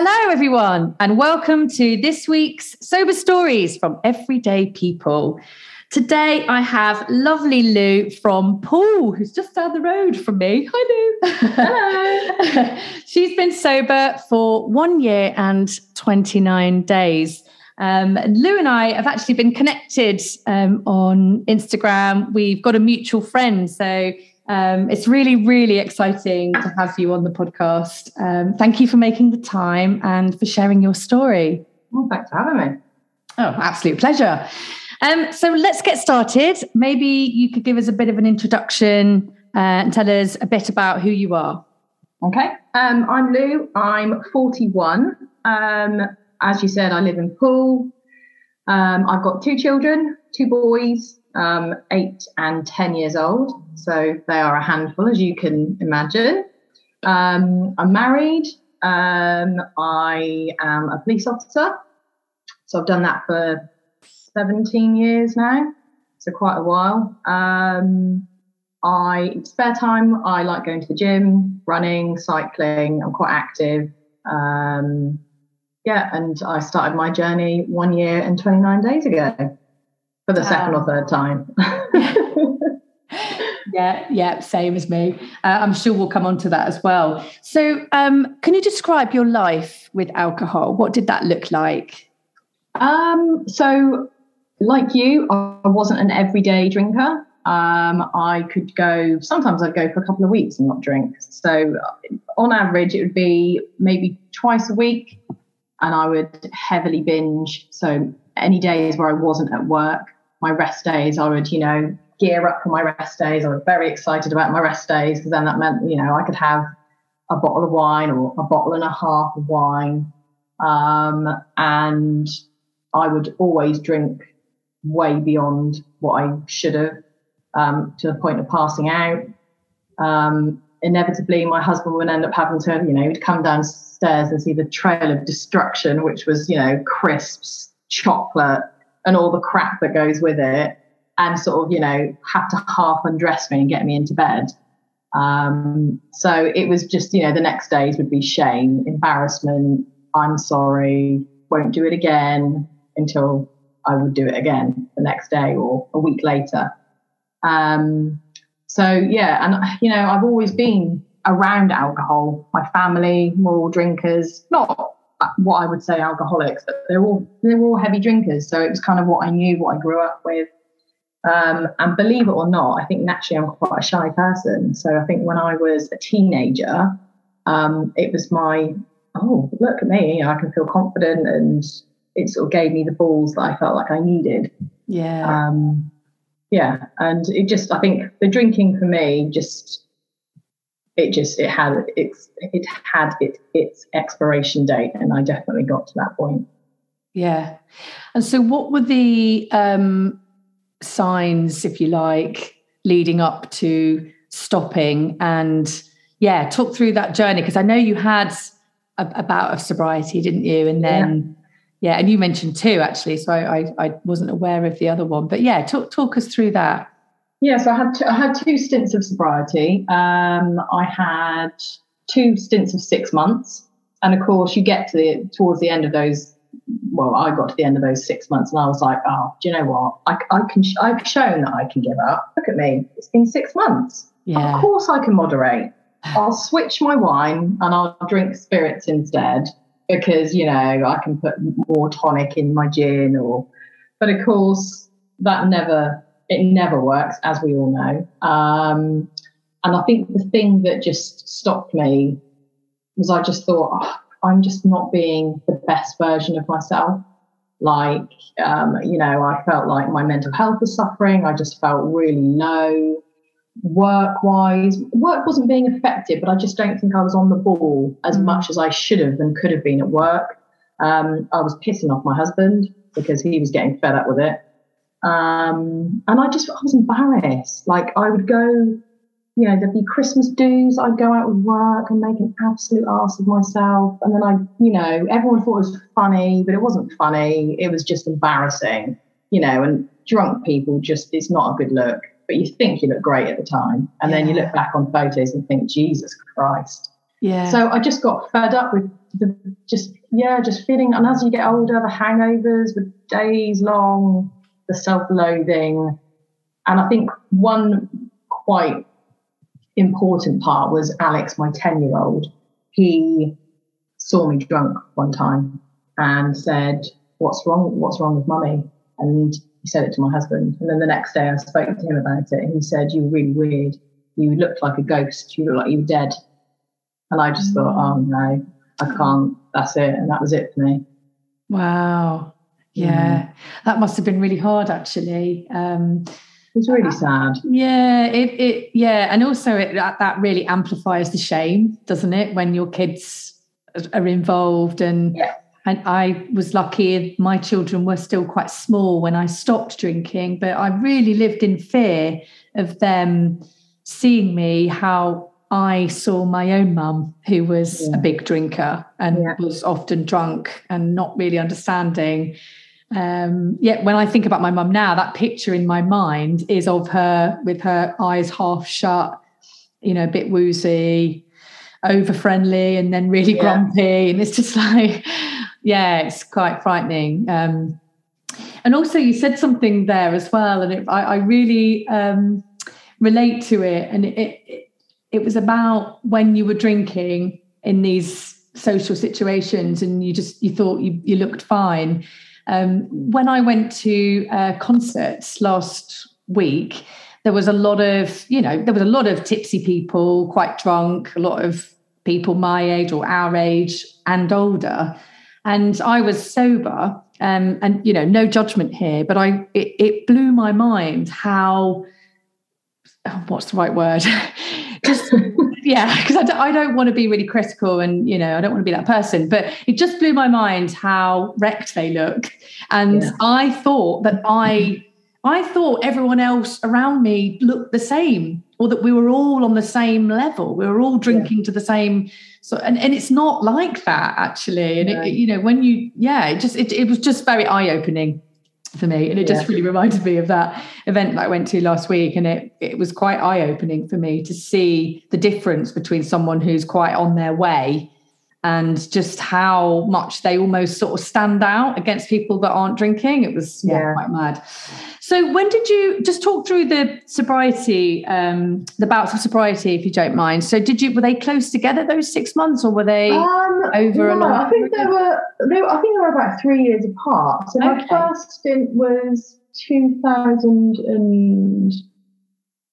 Hello, everyone, and welcome to this week's Sober Stories from Everyday People. Today, I have lovely Lou from Poole, who's just down the road from me. Hi, Lou. Hello. She's been sober for one year and 29 days. Um, Lou and I have actually been connected um, on Instagram. We've got a mutual friend. So um, it's really, really exciting to have you on the podcast. Um, thank you for making the time and for sharing your story. Well, thanks for having me. Oh, absolute pleasure. Um, so let's get started. Maybe you could give us a bit of an introduction uh, and tell us a bit about who you are. Okay. Um, I'm Lou. I'm 41. Um, as you said, I live in Poole. Um, I've got two children, two boys um, eight and 10 years old. So they are a handful, as you can imagine. Um, I'm married. Um, I am a police officer. So I've done that for 17 years now. So quite a while. Um, I spare time. I like going to the gym, running, cycling. I'm quite active. Um, yeah, and I started my journey one year and 29 days ago for the second or third time. yeah, yeah, same as me. Uh, I'm sure we'll come on to that as well. So, um, can you describe your life with alcohol? What did that look like? Um, so, like you, I wasn't an everyday drinker. Um, I could go, sometimes I'd go for a couple of weeks and not drink. So, on average, it would be maybe twice a week, and I would heavily binge. So, any days where I wasn't at work, my rest days, I would, you know, gear up for my rest days. I was very excited about my rest days because then that meant, you know, I could have a bottle of wine or a bottle and a half of wine. Um, and I would always drink way beyond what I should have um, to the point of passing out. Um, inevitably, my husband would end up having to, you know, he'd come downstairs and see the trail of destruction, which was, you know, crisps, chocolate, and all the crap that goes with it and sort of, you know, have to half undress me and get me into bed. Um, so it was just, you know, the next days would be shame, embarrassment, I'm sorry, won't do it again until I would do it again the next day or a week later. Um, so yeah, and you know, I've always been around alcohol. My family were all drinkers, not what I would say alcoholics, but they're all they're all heavy drinkers. So it was kind of what I knew, what I grew up with. Um, and believe it or not, I think naturally I'm quite a shy person. So I think when I was a teenager, um, it was my oh look at me, I can feel confident, and it sort of gave me the balls that I felt like I needed. Yeah. Um, yeah, and it just I think the drinking for me just it just it had its it had it its expiration date and i definitely got to that point. Yeah. And so what were the um signs if you like leading up to stopping? And yeah talk through that journey because i know you had a, a, bout of sobriety didn't you? And then yeah. yeah and you mentioned two actually so I, I, I wasn't aware of the other one. But yeah talk talk us through that Yes, I had two, I had two stints of sobriety. Um, I had two stints of six months, and of course, you get to the towards the end of those. Well, I got to the end of those six months, and I was like, "Oh, do you know what? I, I can. I've shown that I can give up. Look at me. It's been six months. Yeah. Of course, I can moderate. I'll switch my wine and I'll drink spirits instead because you know I can put more tonic in my gin. Or, but of course, that never it never works, as we all know. Um, and I think the thing that just stopped me was I just thought, oh, I'm just not being the best version of myself. Like, um, you know, I felt like my mental health was suffering. I just felt really low work wise. Work wasn't being affected, but I just don't think I was on the ball as mm. much as I should have and could have been at work. Um, I was pissing off my husband because he was getting fed up with it. Um, and I just I was embarrassed. Like I would go, you know, there'd be Christmas dues. I'd go out with work and make an absolute ass of myself. And then I, you know, everyone thought it was funny, but it wasn't funny. It was just embarrassing, you know. And drunk people just it's not a good look. But you think you look great at the time, and yeah. then you look back on photos and think, Jesus Christ. Yeah. So I just got fed up with the just yeah, just feeling. And as you get older, the hangovers, the days long, the self-loathing, and I think one quite important part was Alex, my ten-year-old. He saw me drunk one time and said, "What's wrong? What's wrong with mummy?" And he said it to my husband. And then the next day, I spoke to him about it, and he said, "You were really weird. You looked like a ghost. You looked like you were dead." And I just thought, oh no, I can't. That's it. And that was it for me. Wow. Yeah. Mm. That must have been really hard actually. Um, it was really sad. Yeah, it, it yeah, and also it, that, that really amplifies the shame, doesn't it? When your kids are involved and yeah. and I was lucky my children were still quite small when I stopped drinking, but I really lived in fear of them seeing me how I saw my own mum, who was yeah. a big drinker and yeah. was often drunk and not really understanding. Um, yet when I think about my mum now, that picture in my mind is of her with her eyes half shut, you know, a bit woozy, over friendly, and then really yeah. grumpy. And it's just like, yeah, it's quite frightening. Um, and also, you said something there as well, and it, I, I, really um, relate to it. And it, it it was about when you were drinking in these social situations and you just you thought you, you looked fine. Um, when i went to uh, concerts last week there was a lot of you know there was a lot of tipsy people quite drunk a lot of people my age or our age and older. And i was sober um, and you know no judgment here but i it, it blew my mind how oh, what's the right word just yeah because I don't, I don't want to be really critical and you know i don't want to be that person but it just blew my mind how wrecked they look. And yeah. i thought that i i thought everyone else around me looked the same or that we were all on the same level. We were all drinking yeah. to the same so and, and it's not like that actually. And it, you know when you yeah it just it, it was just very eye-opening for me. And it just really reminded me of that event that I went to last week. And it, it was quite eye opening for me to see the difference between someone who's quite on their way and just how much they almost sort of stand out against people that aren't drinking. It was yeah, quite mad. So when did you just talk through the sobriety, um, the bouts of sobriety, if you don't mind? So did you were they close together those six months, or were they um, over no, long? I think they were. They, I think they were about three years apart. So okay. my first stint was two thousand and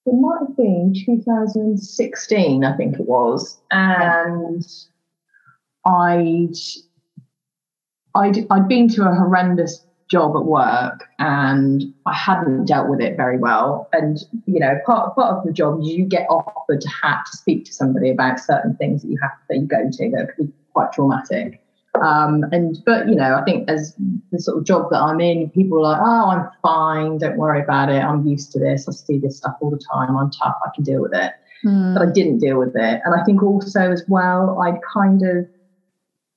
it might have been 2016, I think it was, and I'd I'd I'd been to a horrendous job at work and I hadn't dealt with it very well. And you know, part part of the job is you get offered to have to speak to somebody about certain things that you have that you go to that could be quite traumatic. Um, and but you know, I think as the sort of job that I'm in, people are like, "Oh, I'm fine. Don't worry about it. I'm used to this. I see this stuff all the time. I'm tough. I can deal with it." Mm. But I didn't deal with it, and I think also as well, I'd kind of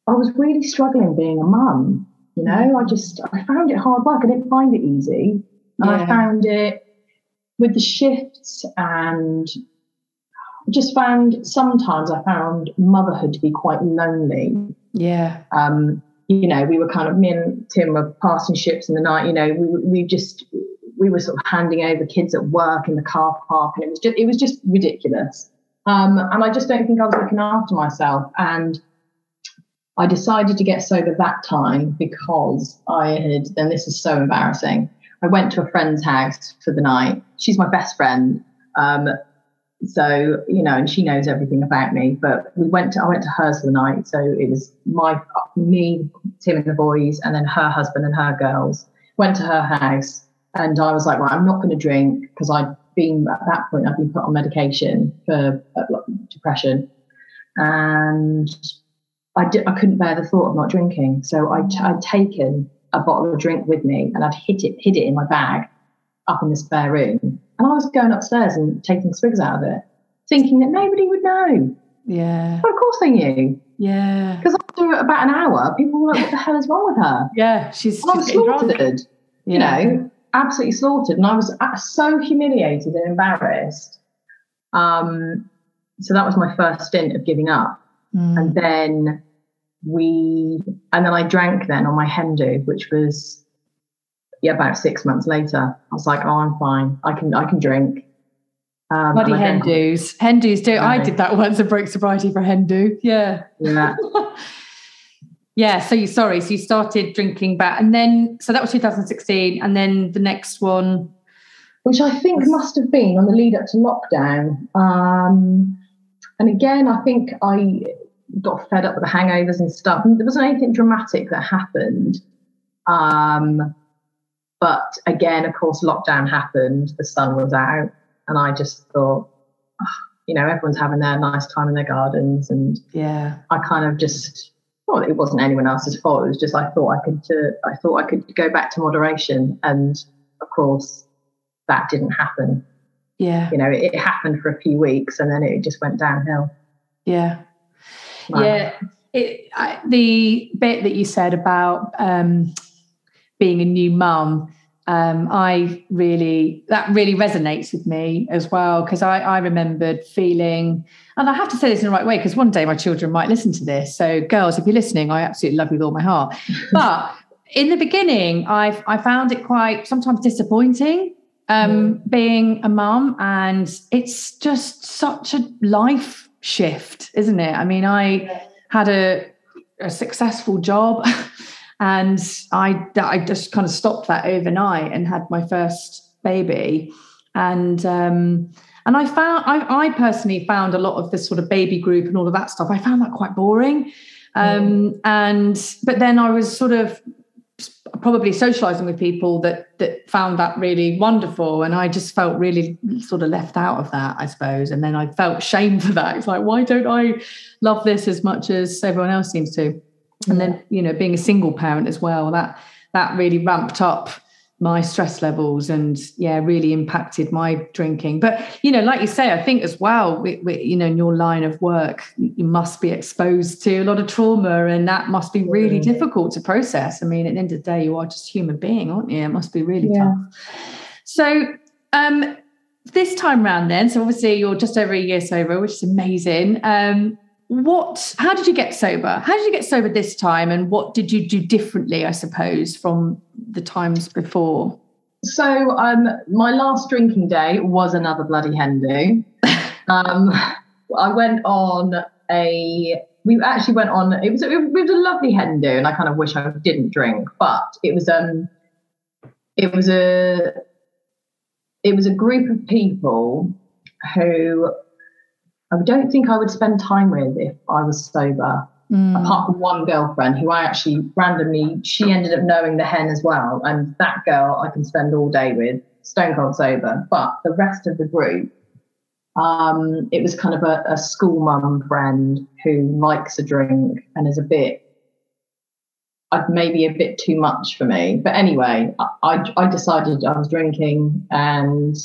I was really struggling being a mum. You know, I just I found it hard work. I didn't find it easy, and yeah. I found it with the shifts and I just found sometimes I found motherhood to be quite lonely. Yeah. Um, you know, we were kind of me and Tim were passing ships in the night. You know, we we just we were sort of handing over kids at work in the car park, and it was just it was just ridiculous. Um, and I just don't think I was looking after myself. And I decided to get sober that time because I had, and this is so embarrassing. I went to a friend's house for the night. She's my best friend. Um, so, you know, and she knows everything about me, but we went to, I went to hers for the night. So it was my, me, Tim and the boys, and then her husband and her girls went to her house. And I was like, right, I'm not going to drink because I'd been, at that point, I'd been put on medication for uh, depression. And I, couldn't bear the thought of not drinking. So i t- I'd taken a bottle of drink with me and I'd hid it, hid it in my bag up in the spare room. And I was going upstairs and taking swigs out of it, thinking that nobody would know. Yeah. But of course they knew. Yeah. Because after about an hour, people were like, what the hell is wrong with her? Yeah. She's, and I was slaughtered, you know, absolutely slaughtered. And I was so humiliated and embarrassed. Um, so that was my first stint of giving up. Mm. And then we, and then I drank then on my hen do, which was yeah, about six months later. I was like, oh, I'm fine. I can, I can drink. Um, Bloody. Hen do's do. I did that once and broke sobriety for hen do. Yeah. Yeah. yeah. So you, sorry. So you started drinking back and then, so that was 2016. And then the next one. Which I think must have been on the lead up to lockdown. Um, and again, I think I got fed up with the hangovers and stuff. And there wasn't anything dramatic that happened. Um, but again, of course, lockdown happened. The sun was out, and I just thought, oh, you know, everyone's having their nice time in their gardens, and yeah, I kind of just. Well, it wasn't anyone else's fault. It was just I thought I could. Uh, I thought I could go back to moderation, and of course, that didn't happen. Yeah, you know, it, it happened for a few weeks, and then it just went downhill. Yeah, wow. yeah. It, I, the bit that you said about um, being a new mum, um, I really that really resonates with me as well because I, I remembered feeling, and I have to say this in the right way because one day my children might listen to this. So, girls, if you're listening, I absolutely love you with all my heart. But in the beginning, I I found it quite sometimes disappointing um, mm. being a mum, and it's just such a life shift, isn't it? I mean, I had a a successful job. And I, I just kind of stopped that overnight and had my first baby. And, um, and I found, I, I personally found a lot of this sort of baby group and all of that stuff. I found that quite boring. Um. And, but then I was sort of probably socializing with people that that found that really wonderful. And i just felt really sort of left out of that i suppose. And then i felt shame for that. It's like why don't i love this as much as everyone else seems to? And then you know being a single parent as well that that really ramped up my stress levels and yeah really impacted my drinking. But you know like you say i think as well we, we, you know in your line of work you must be exposed to a lot of trauma and that must be really difficult to process. I mean at the end of the day you are just a human being aren't you? It must be really yeah. tough. So um this time round then so obviously you're just over a year sober which is amazing. Um what how did you get sober? How did you get sober this time and what did you do differently i suppose from the times before? So um my last drinking day was another bloody hen do. Um i went on a we actually went on it was it was a lovely hen do and i kind of wish i didn't drink but it was um it was a it was a group of people who I don't think I would spend time with if I was sober. Mm. Apart from one girlfriend who I actually randomly, she ended up knowing the hen as well. And that girl I can spend all day with, stone cold sober. But the rest of the group, um, it was kind of a, a school mum friend who likes a drink and is a bit maybe a bit too much for me. But anyway, I, I decided I was drinking and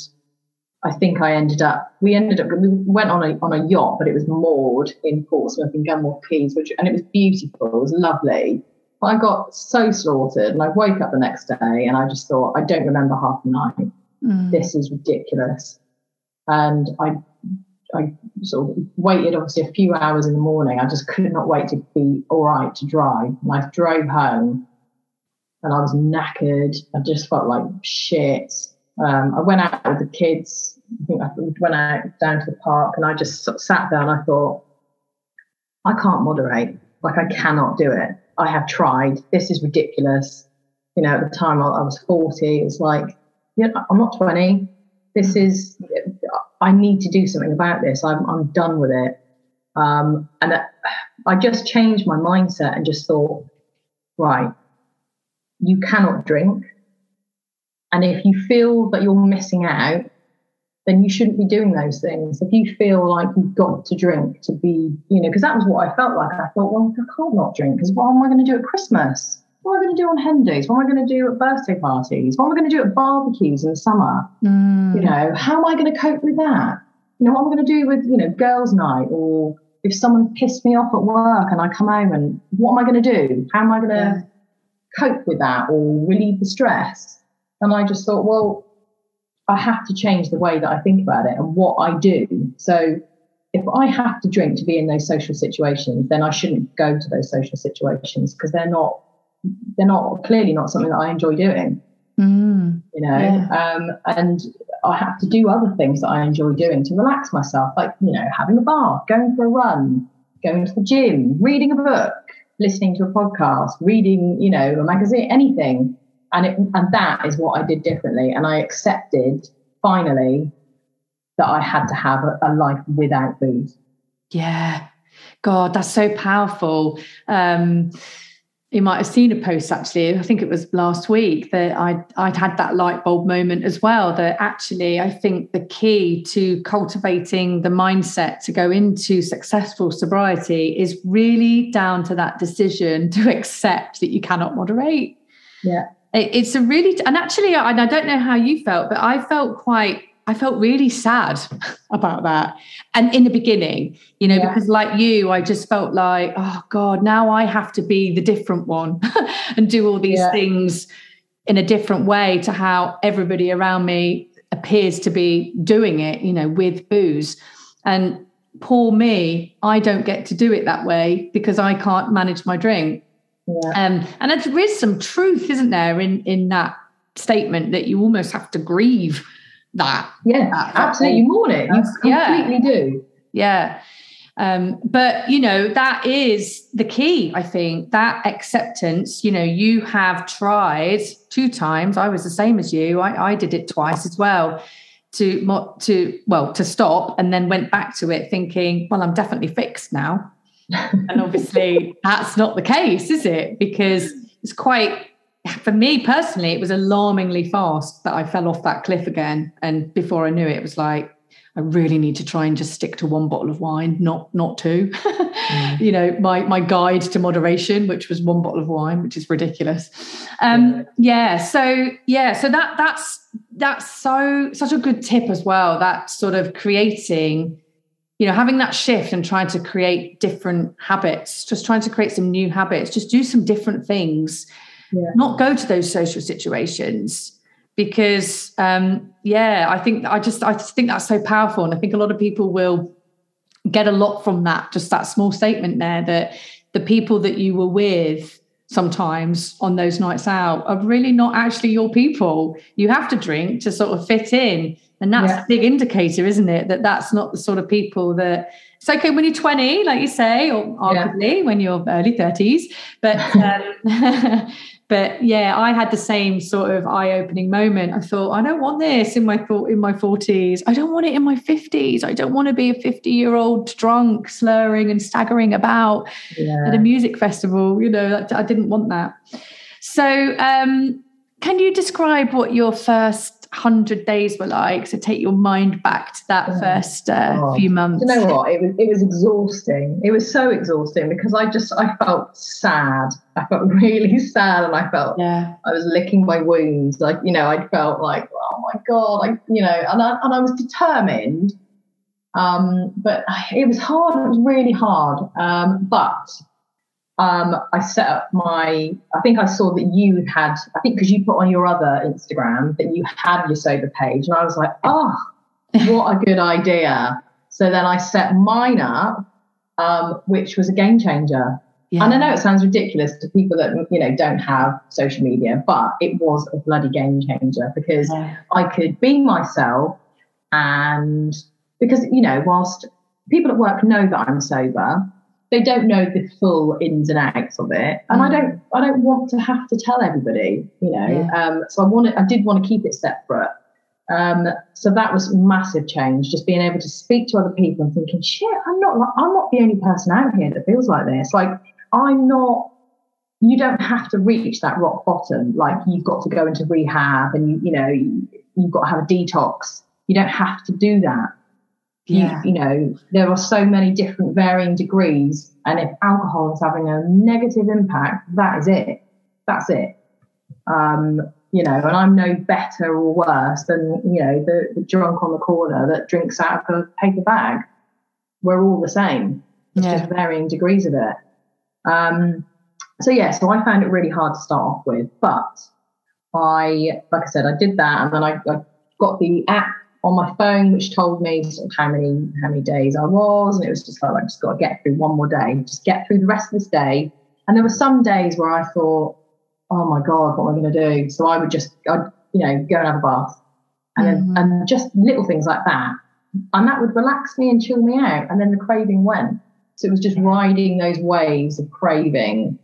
I think I ended up, we ended up, we went on a, on a yacht, but it was moored in Portsmouth in Gunwharf Quays, which, and it was beautiful. It was lovely. But I got so slaughtered and I woke up the next day and I just thought, I don't remember half the night. Mm. This is ridiculous. And I, I sort of waited obviously a few hours in the morning. I just could not wait to be all right to drive. And I drove home and I was knackered. I just felt like shit. Um, I went out with the kids. I think I went out down to the park and I just sort of sat there and I thought, I can't moderate. Like, I cannot do it. I have tried. This is ridiculous. You know, at the time I, I was 40, it was like, yeah, I'm not 20. This is, I need to do something about this. I'm, I'm done with it. Um, and I just changed my mindset and just thought, right, you cannot drink and if you feel that you're missing out, then you shouldn't be doing those things. If you feel like you've got to drink to be, you know, because that was what I felt like. I thought, well, I can't not drink because what am I going to do at Christmas? What am I going to do on hen days? What am I going to do at birthday parties? What am I going to do at barbecues in the summer? Mm. You know, how am I going to cope with that? You know, what am I going to do with, you know, girls' night or if someone pissed me off at work and I come home and what am I going to do? How am I going to yeah. cope with that or relieve the stress? And I just thought, well, I have to change the way that I think about it and what I do. So if I have to drink to be in those social situations, then I shouldn't go to those social situations because they're not they're not clearly not something that I enjoy doing. Mm, you know, yeah. um, and I have to do other things that I enjoy doing to relax myself, like you know, having a bath, going for a run, going to the gym, reading a book, listening to a podcast, reading, you know, a magazine, anything and it, and that is what I did differently. And I accepted finally that I had to have a, a life without booze. Yeah, God, that's so powerful. Um, you might have seen a post actually. I think it was last week that I'd, I'd had that light bulb moment as well. That actually, I think the key to cultivating the mindset to go into successful sobriety is really down to that decision to accept that you cannot moderate. Yeah it's a really and actually I, I don't know how you felt but i felt quite I felt really sad about that. And in the beginning, you know, yeah. because like you, I just felt like, oh God, now I have to be the different one and do all these yeah. things in a different way to how everybody around me appears to be doing it, you know, with booze. And poor me, I don't get to do it that way because I can't manage my drink. Yeah. Um, and there is some truth, isn't there, in in that statement that you almost have to grieve that. Yeah, that, absolutely. You mourn it. You completely yeah. do. Yeah. Um, but you know that is the key. I think that acceptance. You know, you have tried two times. I was the same as you. I, I did it twice as well. To to well to stop and then went back to it thinking, well, I'm definitely fixed now and obviously that's not the case is it? Because it's quite for me personally it was alarmingly fast that i fell off that cliff again. And before i knew it it was like i really need to try and just stick to one bottle of wine not not two. Mm. you know my my guide to moderation which was one bottle of wine which is ridiculous. Um yeah. so yeah so that that's that's so such a good tip as well that sort of creating you know having that shift and trying to create different habits just trying to create some new habits just do some different things. Yeah. not go to those social situations because um yeah i think i just i just think that's so powerful. And i think a lot of people will get a lot from that just that small statement there that the people that you were with sometimes on those nights out are really not actually your people. You have to drink to sort of fit in and that's yeah. a big indicator, isn't it? That that's not the sort of people that it's okay when you're 20, like you say, or arguably yeah. when you're early 30s. But um, but yeah, I had the same sort of eye-opening moment. I thought, I don't want this in my thought in my 40s. I don't want it in my 50s. I don't want to be a 50-year-old drunk, slurring and staggering about yeah. at a music festival. You know, I didn't want that. So um, can you describe what your first 100 days were like so take your mind back to that first uh, oh. few months. you know what? It was it was exhausting. It was so exhausting because i just i felt sad. I felt really sad and i felt yeah. I was licking my wounds. Like you know i felt like oh my god i you know and i, and I was determined. Um but it was hard. It was really hard. Um but um, I set up my, I think I saw that you had, I think because you put on your other Instagram that you had your sober page. And I was like, oh, what a good idea. So then I set mine up, um, which was a game changer. Yeah. And I know it sounds ridiculous to people that, you know, don't have social media, but it was a bloody game changer because yeah. I could be myself and because, you know, whilst people at work know that I'm sober, they don't know the full ins and outs of it and mm. i don't i don't want to have to tell everybody you know yeah. um, so i wanted i did want to keep it separate um, so that was massive change just being able to speak to other people and thinking shit i'm not i'm not the only person out here that feels like this like i'm not you don't have to reach that rock bottom like you've got to go into rehab and you you know you, you've got to have a detox you don't have to do that. Yeah. You, you know, there are so many different varying degrees. And if alcohol is having a negative impact, that is it. That's it. Um, you know, and I'm no better or worse than, you know, the, the drunk on the corner that drinks out of a paper bag. We're all the same. It's Yeah. just varying degrees of it. Um, so yeah, so I found it really hard to start off with, but I, like I said, I did that, and then I, I got the app on my phone which told me sort of how many how many days I was, and it was just like I just got to get through one more day, just get through the rest of this day. And there were some days where I thought, oh my god, what am I going to do? So I would just, I'd you know, go and have a bath, and Mhm. and just little things like that, and that would relax me and chill me out, and then the craving went. So it was just riding those waves of craving,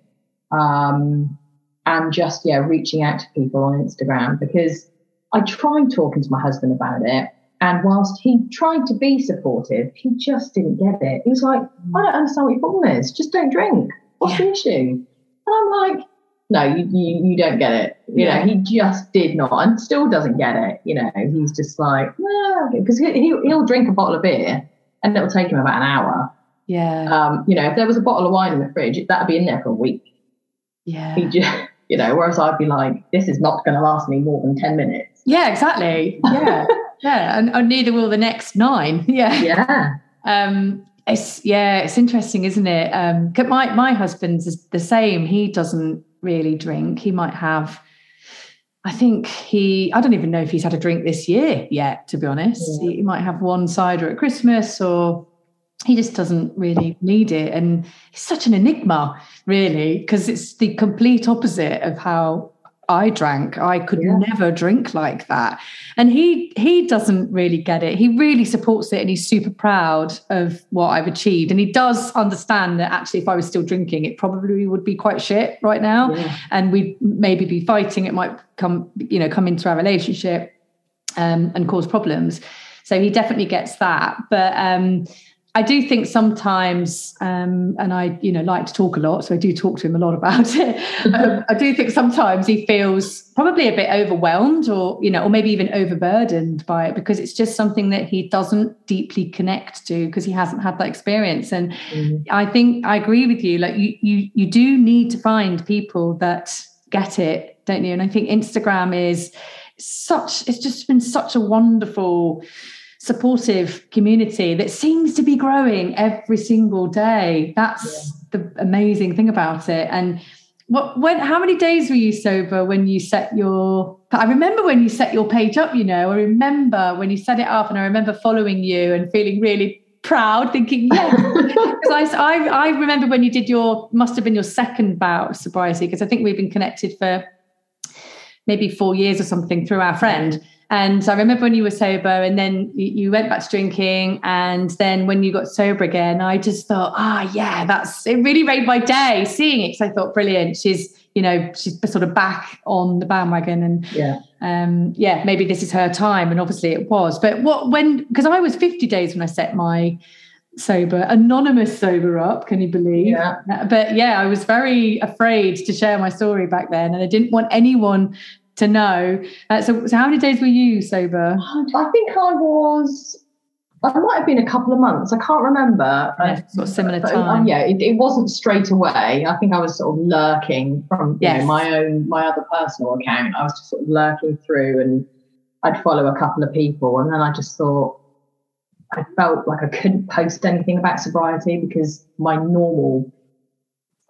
um, and just yeah, reaching out to people on Instagram because I tried talking to my husband about it, and whilst he tried to be supportive, he just didn't get it. He was like, "I don't understand what your problem is. Just don't drink. What's the issue?" And I'm like, "No, you you, you don't get it. You Yeah. know, he just did not, and still doesn't get it. You know, he's just like, because he, he'll, he'll drink a bottle of beer, and it'll take him about an hour. Yeah. Um, you know, if there was a bottle of wine in the fridge, that'd be in there for a week. Yeah. He just, you know, whereas I'd be like, this is not going to last me more than 10 minutes. Yeah, exactly. Yeah. yeah. And, and neither will the next nine. Yeah. Yeah. Um, it's yeah, it's interesting, isn't it? Um, my my husband's the same. He doesn't really drink. He might have. I think he. I don't even know if he's had a drink this year yet. To be honest, Yeah. he, he might have one cider at Christmas, or he just doesn't really need it. And it's such an enigma, really, because it's the complete opposite of how I drank. I could Yeah. never drink like that. And he he doesn't really get it. He really supports it and he's super proud of what I've achieved. And he does understand that actually if I was still drinking, it probably would be quite shit right now. Yeah. And we'd maybe be fighting. It might come, you know, come into our relationship um, and cause problems. So he definitely gets that. But um I do think sometimes, um, and I, you know, like to talk a lot, so I do talk to him a lot about it. um, I do think sometimes he feels probably a bit overwhelmed, or you know, or maybe even overburdened by it because it's just something that he doesn't deeply connect to because he hasn't had that experience. And Mhm. I think I agree with you. Like you, you, you do need to find people that get it, don't you? And I think Instagram is such. It's just been such a wonderful supportive community that seems to be growing every single day. That's the amazing thing about it. And what when how many days were you sober when you set your I remember when you set your page up, you know, I remember when you set it up and I remember following you and feeling really proud, thinking, yeah. Because I, I, I remember when you did your must have been your second bout of sobriety, because I think we've been connected for maybe four years or something through our friend. And I remember when you were sober and then you, went back to drinking. And then when you got sober again, I just thought, ah, yeah, that's it really made my day seeing it. Because I thought, brilliant. She's, you know, she's sort of back on the bandwagon. And Yeah. um, yeah, maybe this is her time. And obviously it was. But what, when, because I was 50 days when I set my sober, anonymous sober up, can you believe? Yeah. But yeah, I was very afraid to share my story back then. And I didn't want anyone to know. Uh, so, so, how many days were you sober? I think I was, I might have been a couple of months. I can't remember. Yeah, sort of similar But, um, time. yeah, it, it wasn't straight away. I think I was sort of lurking from you know, my own, my other personal account. I was just sort of lurking through and I'd follow a couple of people. And then I just thought, I felt like I couldn't post anything about sobriety because my normal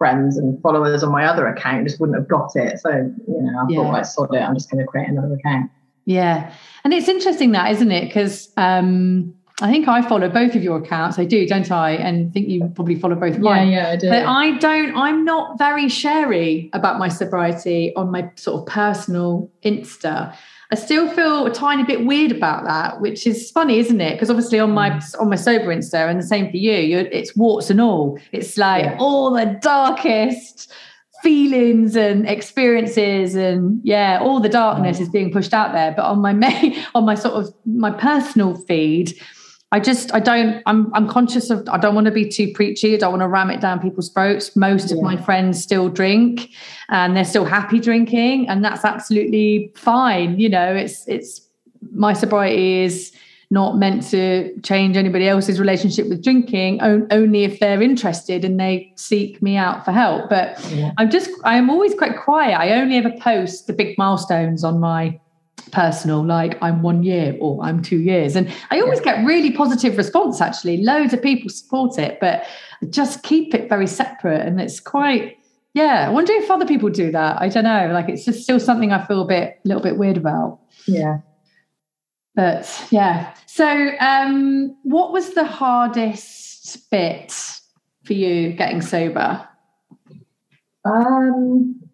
friends and followers on my other account just wouldn't have got it. So, you know, I Yeah. thought I sod it. I'm just going to create another account. Yeah. And it's interesting that, isn't it? Because um, I think I follow both of your accounts. I do, don't I? And think you probably follow both of mine. Yeah, yeah, I do. But I don't, I'm not very sharey about my sobriety on my sort of personal Insta. I still feel a tiny bit weird about that, which is funny, isn't it? Because obviously on my mm. on my sober Insta, and the same for you, you're, it's warts and all. It's like Yeah. all the darkest feelings and experiences, and yeah, all the darkness mm. is being pushed out there. But on my main, on my sort of my personal feed, I just I don't I'm I'm conscious of I don't want to be too preachy. I don't want to ram it down people's throats. Most of my friends still drink and they're still happy drinking and that's absolutely fine. You know, it's it's my sobriety is not meant to change anybody else's relationship with drinking only if they're interested and they seek me out for help but yeah. i'm just i'm always quite quiet i only ever post the big milestones on my personal like i'm one year or i'm two years. And i always yeah. get really positive response actually. Loads of people support it but just keep it very separate. And it's quite yeah i wonder if other people do that. I don't know. Like it's just still something i feel a bit a little bit weird about. Yeah. But yeah. So um what was the hardest bit for you getting sober? Um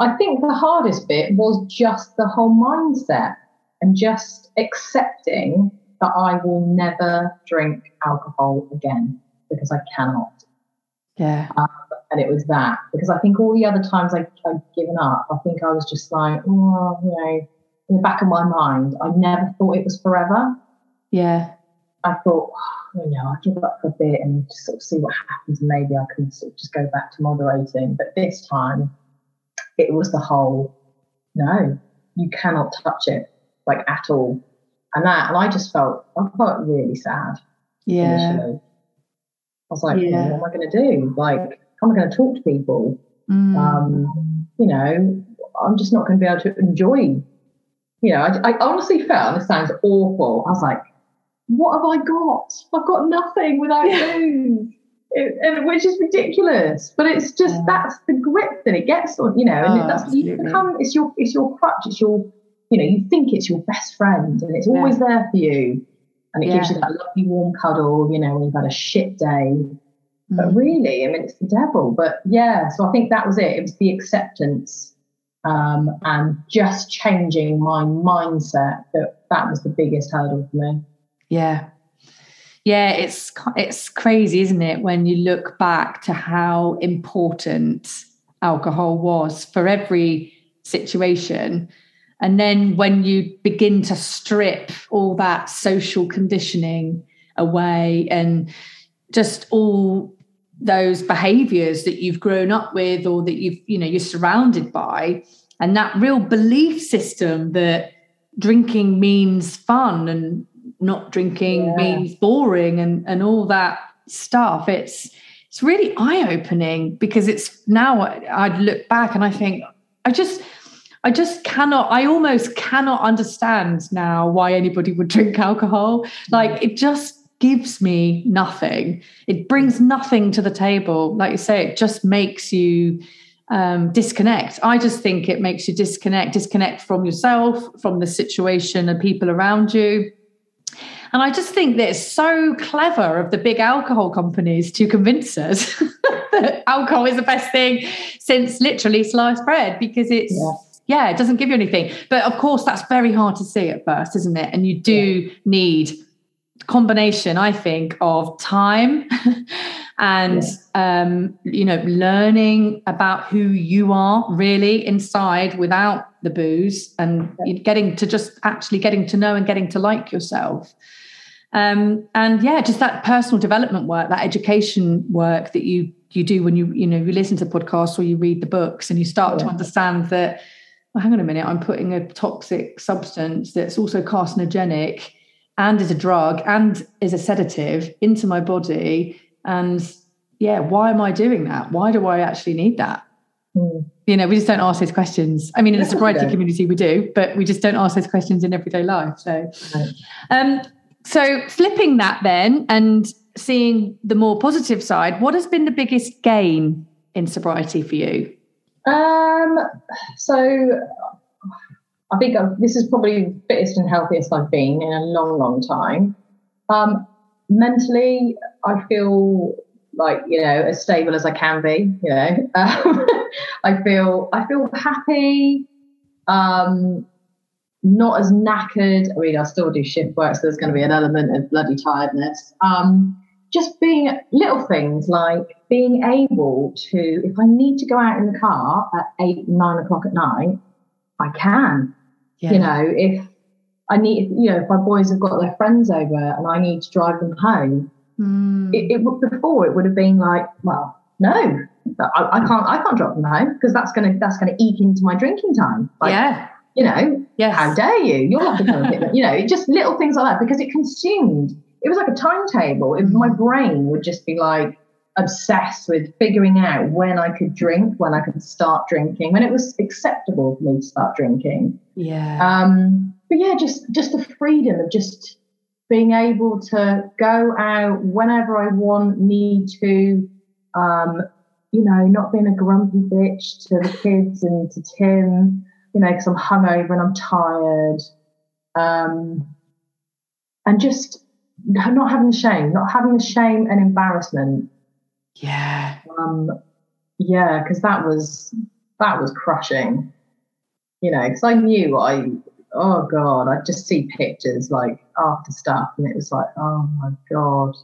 i think the hardest bit was just the whole mindset and just accepting that i will never drink alcohol again because i cannot yeah um, and it was that because i think all the other times I, i'd given up i think i was just like oh you know in the back of my mind, I never thought it was forever. Yeah. I thought, oh, you know, I'll give up for a bit and just sort of see what happens. And maybe I can sort of just go back to moderating. But this time, it was the whole, no, you cannot touch it, like at all. And that, and I just felt, I felt really sad. Yeah. Initially. I was like, yeah. what am I going to do? Like, how am I going to talk to people? Mm. Um, you know, I'm just not going to be able to enjoy you know, I, I honestly felt, this sounds awful, I was like, what have I got? I've got nothing without booze. It, and which is ridiculous, but it's just yeah. that's the grip that it gets on, you know, and oh, that's you become it's your it's your crutch, it's your you know, you think it's your best friend and it's yeah. always there for you. And it yeah. gives you that lovely warm cuddle, you know, when you've had a shit day. Mm. But really, I mean it's the devil. But yeah, so I think that was it. It was the acceptance um, and just changing my mindset that that was the biggest hurdle for me yeah yeah it's it's crazy isn't it when you look back to how important alcohol was for every situation. And then when you begin to strip all that social conditioning away and just all those behaviors that you've grown up with or that you've you know you're surrounded by and that real belief system that drinking means fun and not drinking yeah. means boring and and all that stuff it's it's really eye-opening because it's now I'd look back and I think I just I just cannot, I almost cannot understand now why anybody would drink alcohol. Like it just gives me nothing. It brings nothing to the table. Like you say, it just makes you um, disconnect. I just think it makes you disconnect, disconnect from yourself, from the situation and people around you. And I just think that it's so clever of the big alcohol companies to convince us that alcohol is the best thing since literally sliced bread because it's. Yeah. yeah. it doesn't give you anything. But of course, that's very hard to see at first, isn't it? And you do yeah. need combination, I think, of time and yeah. um, you know, learning about who you are really inside without the booze and yeah. getting to just actually getting to know and getting to like yourself. Um, and yeah, just that personal development work, that education work that you you do when you you know you listen to podcasts or you read the books and you start yeah. to understand that well, hang on a minute, I'm putting a toxic substance that's also carcinogenic and is a drug and is a sedative into my body. And yeah, why am I doing that? Why do I actually need that? Mm. You know, we just don't ask those questions. I mean, in the sobriety community, we do, but we just don't ask those questions in everyday life. So, right. um, so flipping that then and seeing the more positive side, what has been the biggest gain in sobriety for you? Um, so I think this is probably the fittest and healthiest I've been in a long, long time. Um, mentally, I feel like you know as stable as I can be. You know, um, I feel I feel happy. Um, not as knackered. I mean, I still do shift work, so there's going to be an element of bloody tiredness. Um, just being little things like being able to, if I need to go out in the car at eight, nine o'clock at night, I can. Yeah. You know, if I need, you know, if my boys have got their friends over and I need to drive them home, mm. it, it before it would have been like, well, no, I, I, can't, I can't drop them home because that's gonna that's gonna eke into my drinking time. Like, yeah, You know, yes. how dare you? You're not becoming You know, just little things like that because it consumed. It was like a timetable. It, my brain would just be like obsessed with figuring out when I could drink, when I could start drinking, when it was acceptable for me to start drinking. Yeah. Um, but yeah, just just the freedom of just being able to go out whenever I want, need to, um, you know, not being a grumpy bitch to the kids and to Tim, you know, because I'm hungover and I'm tired. Um, and just not having the shame, not having the shame and embarrassment. Yeah. Um, yeah, because that was that was crushing. You know, because I knew I oh god, I just see pictures like after stuff, and it was like, oh my god,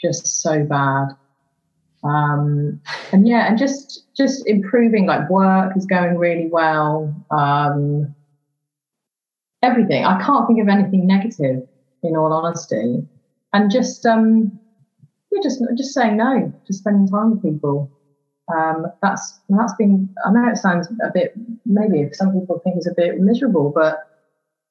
just so bad. Um, and yeah, and just just improving. Like work is going really well. Um, everything. I can't think of anything negative, in all honesty. And just um, we're just just saying no, just spending time with people. Um, that's that's been. I know it sounds a bit maybe some people think it's a bit miserable, but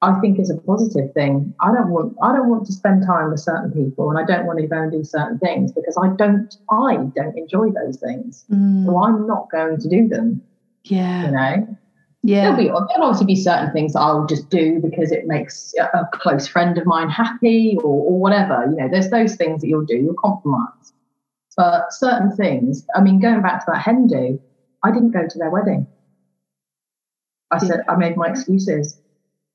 I think is a positive thing. I don't want I don't want to spend time with certain people, and I don't want to go and do certain things because I don't I don't enjoy those things. Mm. So I'm not going to do them. Yeah, you know. Yeah, there'll, be, there'll obviously be certain things that I'll just do because it makes a close friend of mine happy or, or whatever. You know, there's those things that you'll do. You'll compromise, but certain things. I mean, going back to that hen do, I didn't go to their wedding. I said I made my excuses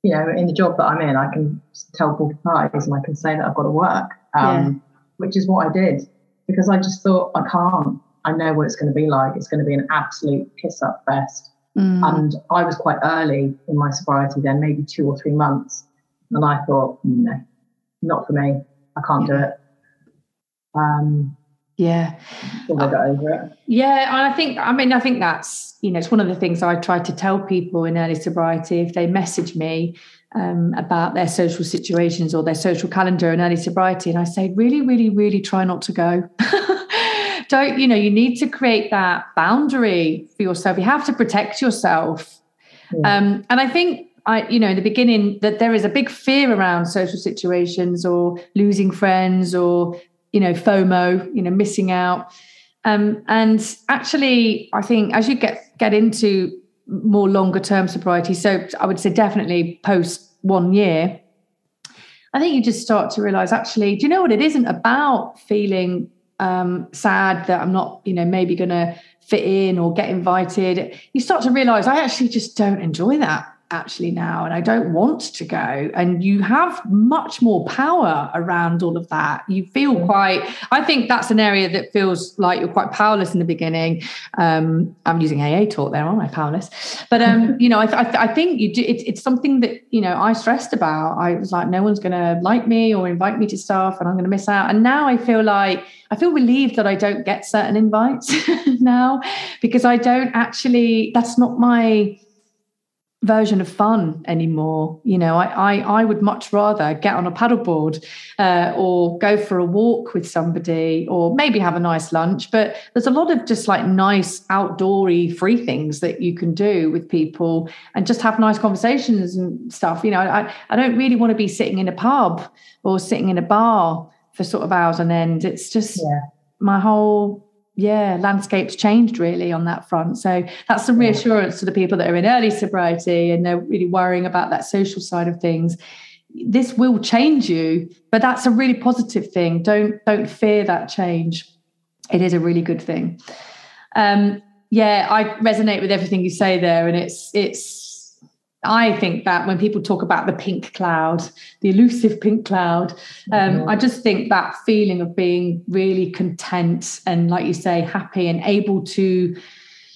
you know, in the job that I'm in, I can tell Paul pies and I can say that I've got to work, um, yeah. which is what I did because I just thought I can't. I know what it's going to be like. It's going to be an absolute piss up fest. Mm. And I was quite early in my sobriety then, maybe two or three months. And I thought, no, not for me. I can't do it. Um, yeah. Yeah, and I think I mean I think that's you know it's one of the things I try to tell people in early sobriety if they message me um, about their social situations or their social calendar in early sobriety, and I say really, really, really try not to go. Don't you know you need to create that boundary for yourself. You have to protect yourself, yeah. um, and I think I, you know, in the beginning, that there is a big fear around social situations or losing friends or you know FOMO, you know, missing out. Um, and actually, I think as you get get into more longer term sobriety, so I would say definitely post one year, I think you just start to realize actually, do you know what? It isn't about feeling um, sad that I'm not, you know, maybe going to fit in or get invited. You start to realize I actually just don't enjoy that actually now and I don't want to go. And you have much more power around all of that. You feel quite, I think that's an area that feels like you're quite powerless in the beginning. Um, I'm using AA talk there, aren't I? Powerless. But, um, you know, I, I, I think you do, it, it's something that, you know, I stressed about. I was like, no one's going to like me or invite me to stuff and I'm going to miss out. And now I feel like, I feel relieved that I don't get certain invites now because I don't actually, that's not my, version of fun anymore. You know, I I, I would much rather get on a paddleboard uh, or go for a walk with somebody or maybe have a nice lunch. But there's a lot of just like nice outdoory free things that you can do with people and just have nice conversations and stuff. You know, I, I don't really want to be sitting in a pub or sitting in a bar for sort of hours on end. It's just yeah. my whole yeah, landscape's changed really on that front. So that's some reassurance to the people that are in early sobriety and they're really worrying about that social side of things. This will change you, but that's a really positive thing. Don't don't fear that change. It is a really good thing. Um, yeah, I resonate with everything you say there, and it's it's I think that when people talk about the pink cloud, the elusive pink cloud, um, mm-hmm. I just think that feeling of being really content and, like you say, happy and able to,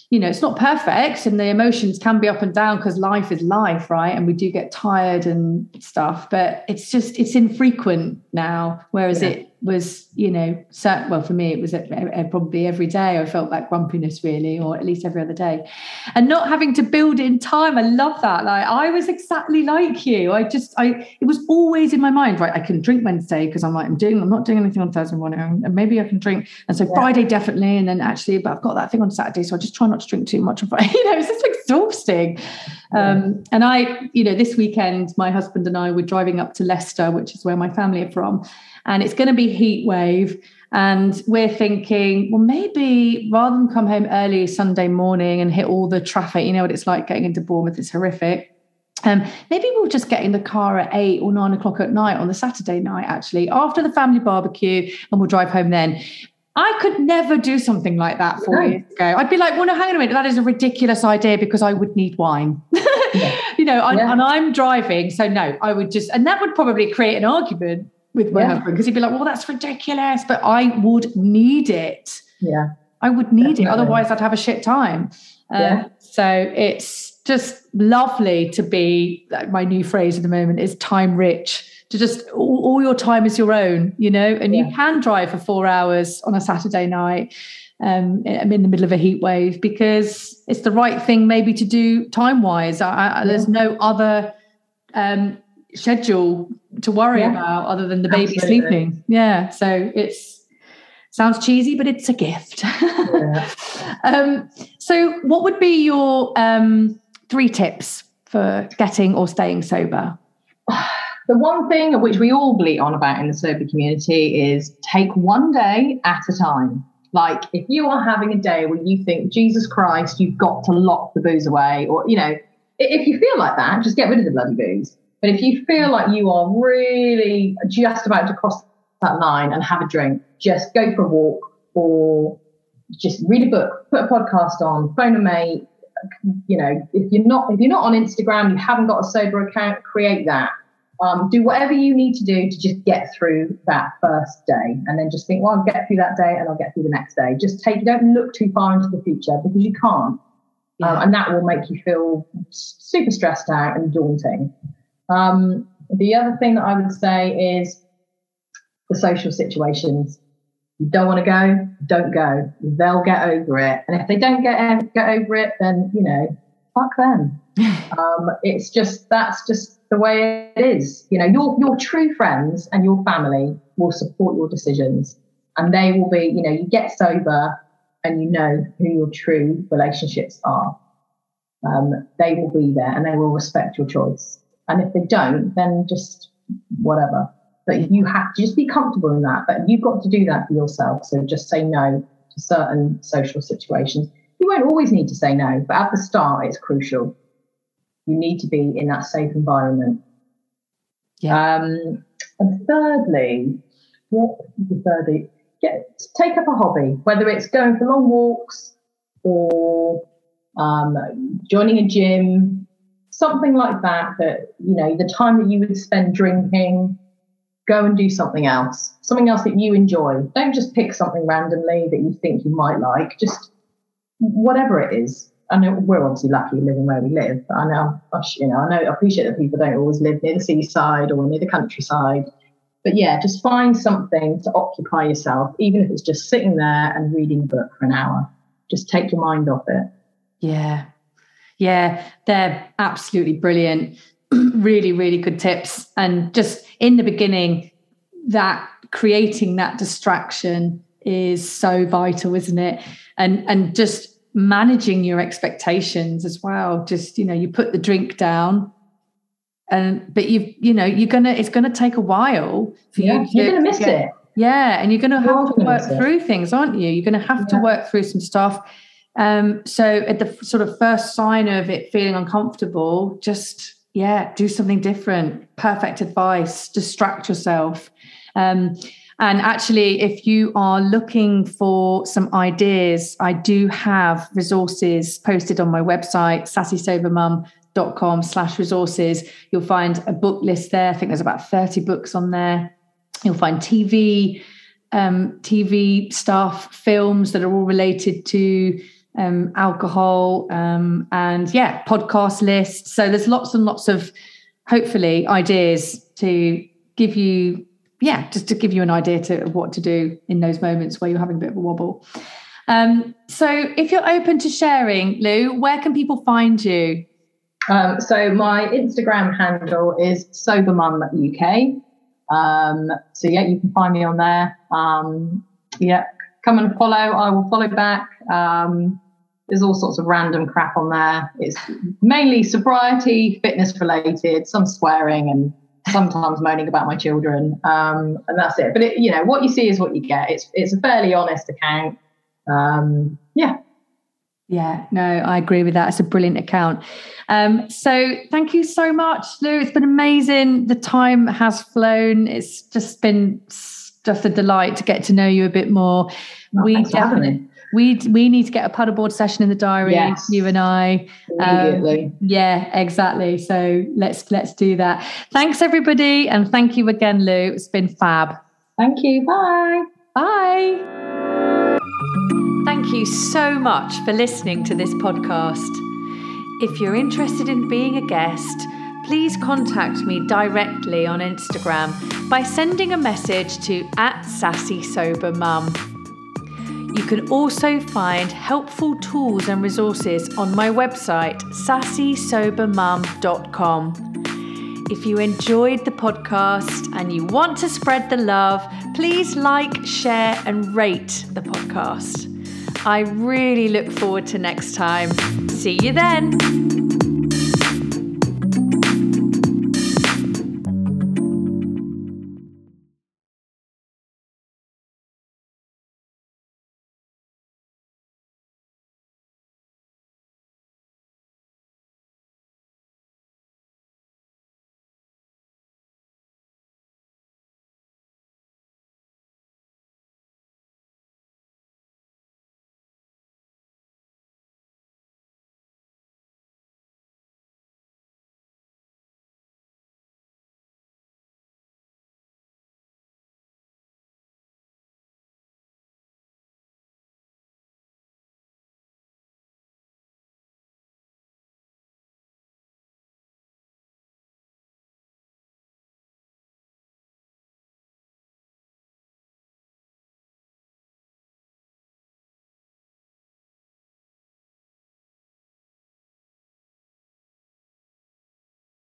you know, it's not perfect and the emotions can be up and down because life is life, right? And we do get tired and stuff, but it's just, it's infrequent now. Whereas yeah. it, was, you know, certain, well, for me, it was probably every day I felt that grumpiness really, or at least every other day. And not having to build in time. I love that. Like I was exactly like you. I just, I, it was always in my mind, right? I can drink Wednesday because I'm like, I'm doing, I'm not doing anything on Thursday morning and maybe I can drink. And so yeah. Friday definitely. And then actually, but I've got that thing on Saturday. So I just try not to drink too much on Friday. you know, it's just exhausting. Um, and I, you know, this weekend, my husband and I were driving up to Leicester, which is where my family are from, and it's going to be heat wave. And we're thinking, well, maybe rather than come home early Sunday morning and hit all the traffic, you know what it's like getting into Bournemouth, it's horrific. Um, maybe we'll just get in the car at eight or nine o'clock at night on the Saturday night, actually, after the family barbecue, and we'll drive home then. I could never do something like that four no. years ago. I'd be like, well, no, hang on a minute, that is a ridiculous idea because I would need wine. yeah. You know, yeah. and I'm driving, so no, I would just, and that would probably create an argument with my yeah. husband because he'd be like, well, that's ridiculous, but I would need it. Yeah. I would need Definitely. it. Otherwise, I'd have a shit time. Um, yeah. So it's just lovely to be, like my new phrase at the moment is time rich to just all, all your time is your own, you know, and yeah. you can drive for four hours on a Saturday night. Um, I'm in the middle of a heat wave because it's the right thing maybe to do time wise. Yeah. There's no other um, schedule to worry yeah. about other than the baby Absolutely. sleeping. Yeah. So it's sounds cheesy, but it's a gift. Yeah. um, so what would be your um, three tips for getting or staying sober? The one thing which we all bleat on about in the sober community is take one day at a time. Like if you are having a day where you think, Jesus Christ, you've got to lock the booze away, or you know, if you feel like that, just get rid of the bloody booze. But if you feel like you are really just about to cross that line and have a drink, just go for a walk or just read a book, put a podcast on, phone a mate. You know, if you're not if you're not on Instagram, you haven't got a sober account, create that. Um, do whatever you need to do to just get through that first day, and then just think, well, I'll get through that day, and I'll get through the next day. Just take, don't look too far into the future because you can't, yeah. um, and that will make you feel super stressed out and daunting. Um, the other thing that I would say is the social situations. You don't want to go, don't go. They'll get over it. And if they don't get, get over it, then, you know, fuck them. um, it's just, that's just the way it is. You know, your, your true friends and your family will support your decisions. And they will be, you know, you get sober and you know who your true relationships are. Um, they will be there and they will respect your choice. And if they don't, then just whatever. But you have to just be comfortable in that. But you've got to do that for yourself. So just say no to certain social situations. You won't always need to say no, but at the start, it's crucial. You need to be in that safe environment. Yeah. Um, and thirdly, what thirdly? Get take up a hobby, whether it's going for long walks or um, joining a gym, something like that, that, you know, the time that you would spend drinking, go and do something else, something else that you enjoy. Don't just pick something randomly that you think you might like, just whatever it is. I know we're obviously lucky living where we live. I know, you know, I know, I appreciate that people don't always live near the seaside or near the countryside. But yeah, just find something to occupy yourself, even if it's just sitting there and reading a book for an hour. Just take your mind off it. Yeah, yeah, they're absolutely brilliant. really, really good tips. And just in the beginning, that creating that distraction is so vital, isn't it? And and just managing your expectations as well. Just, you know, you put the drink down and but you you know, you're gonna it's gonna take a while for yeah, you to, you're gonna miss get, it. Yeah, and you're gonna have to work through things, aren't you? You're gonna have yeah. to work through some stuff um, so at the sort of first sign of it feeling uncomfortable, just yeah, do something different. Perfect advice. Distract yourself. Um, and actually, if you are looking for some ideas, I do have resources posted on my website, sassysobermum.com slash resources. You'll find a book list there. I think there's about 30 books on there. You'll find TV, um, TV stuff, films that are all related to um, alcohol, um, and yeah, podcast lists. So there's lots and lots of hopefully ideas to give you, yeah, just to give you an idea to what to do in those moments where you're having a bit of a wobble. Um, so if you're open to sharing, Lou, where can people find you? Um, so my Instagram handle is sobermum.uk. Um, so yeah, you can find me on there. Um, yeah, come and follow. I will follow back. Um, there's all sorts of random crap on there. It's mainly sobriety, fitness related, some swearing, and sometimes moaning about my children. Um, and that's it. But it, you know, what you see is what you get. It's it's a fairly honest account. Um, yeah. Yeah, no, I agree with that. It's a brilliant account. Um, so thank you so much, Lou. It's been amazing. The time has flown. It's just been just a delight to get to know you a bit more. Oh, we definitely we we need to get a paddleboard session in the diary yes. you and i. Um, yeah exactly. So let's let's do that. Thanks everybody and thank you again lou. It's been fab. Thank you. Bye. Bye. Thank you so much for listening to this podcast. If you're interested in being a guest please contact me directly on instagram by sending a message to at sassy sober mum you can also find helpful tools and resources on my website, sassysobermum.com. If you enjoyed the podcast and you want to spread the love, please like, share, and rate the podcast. I really look forward to next time. See you then.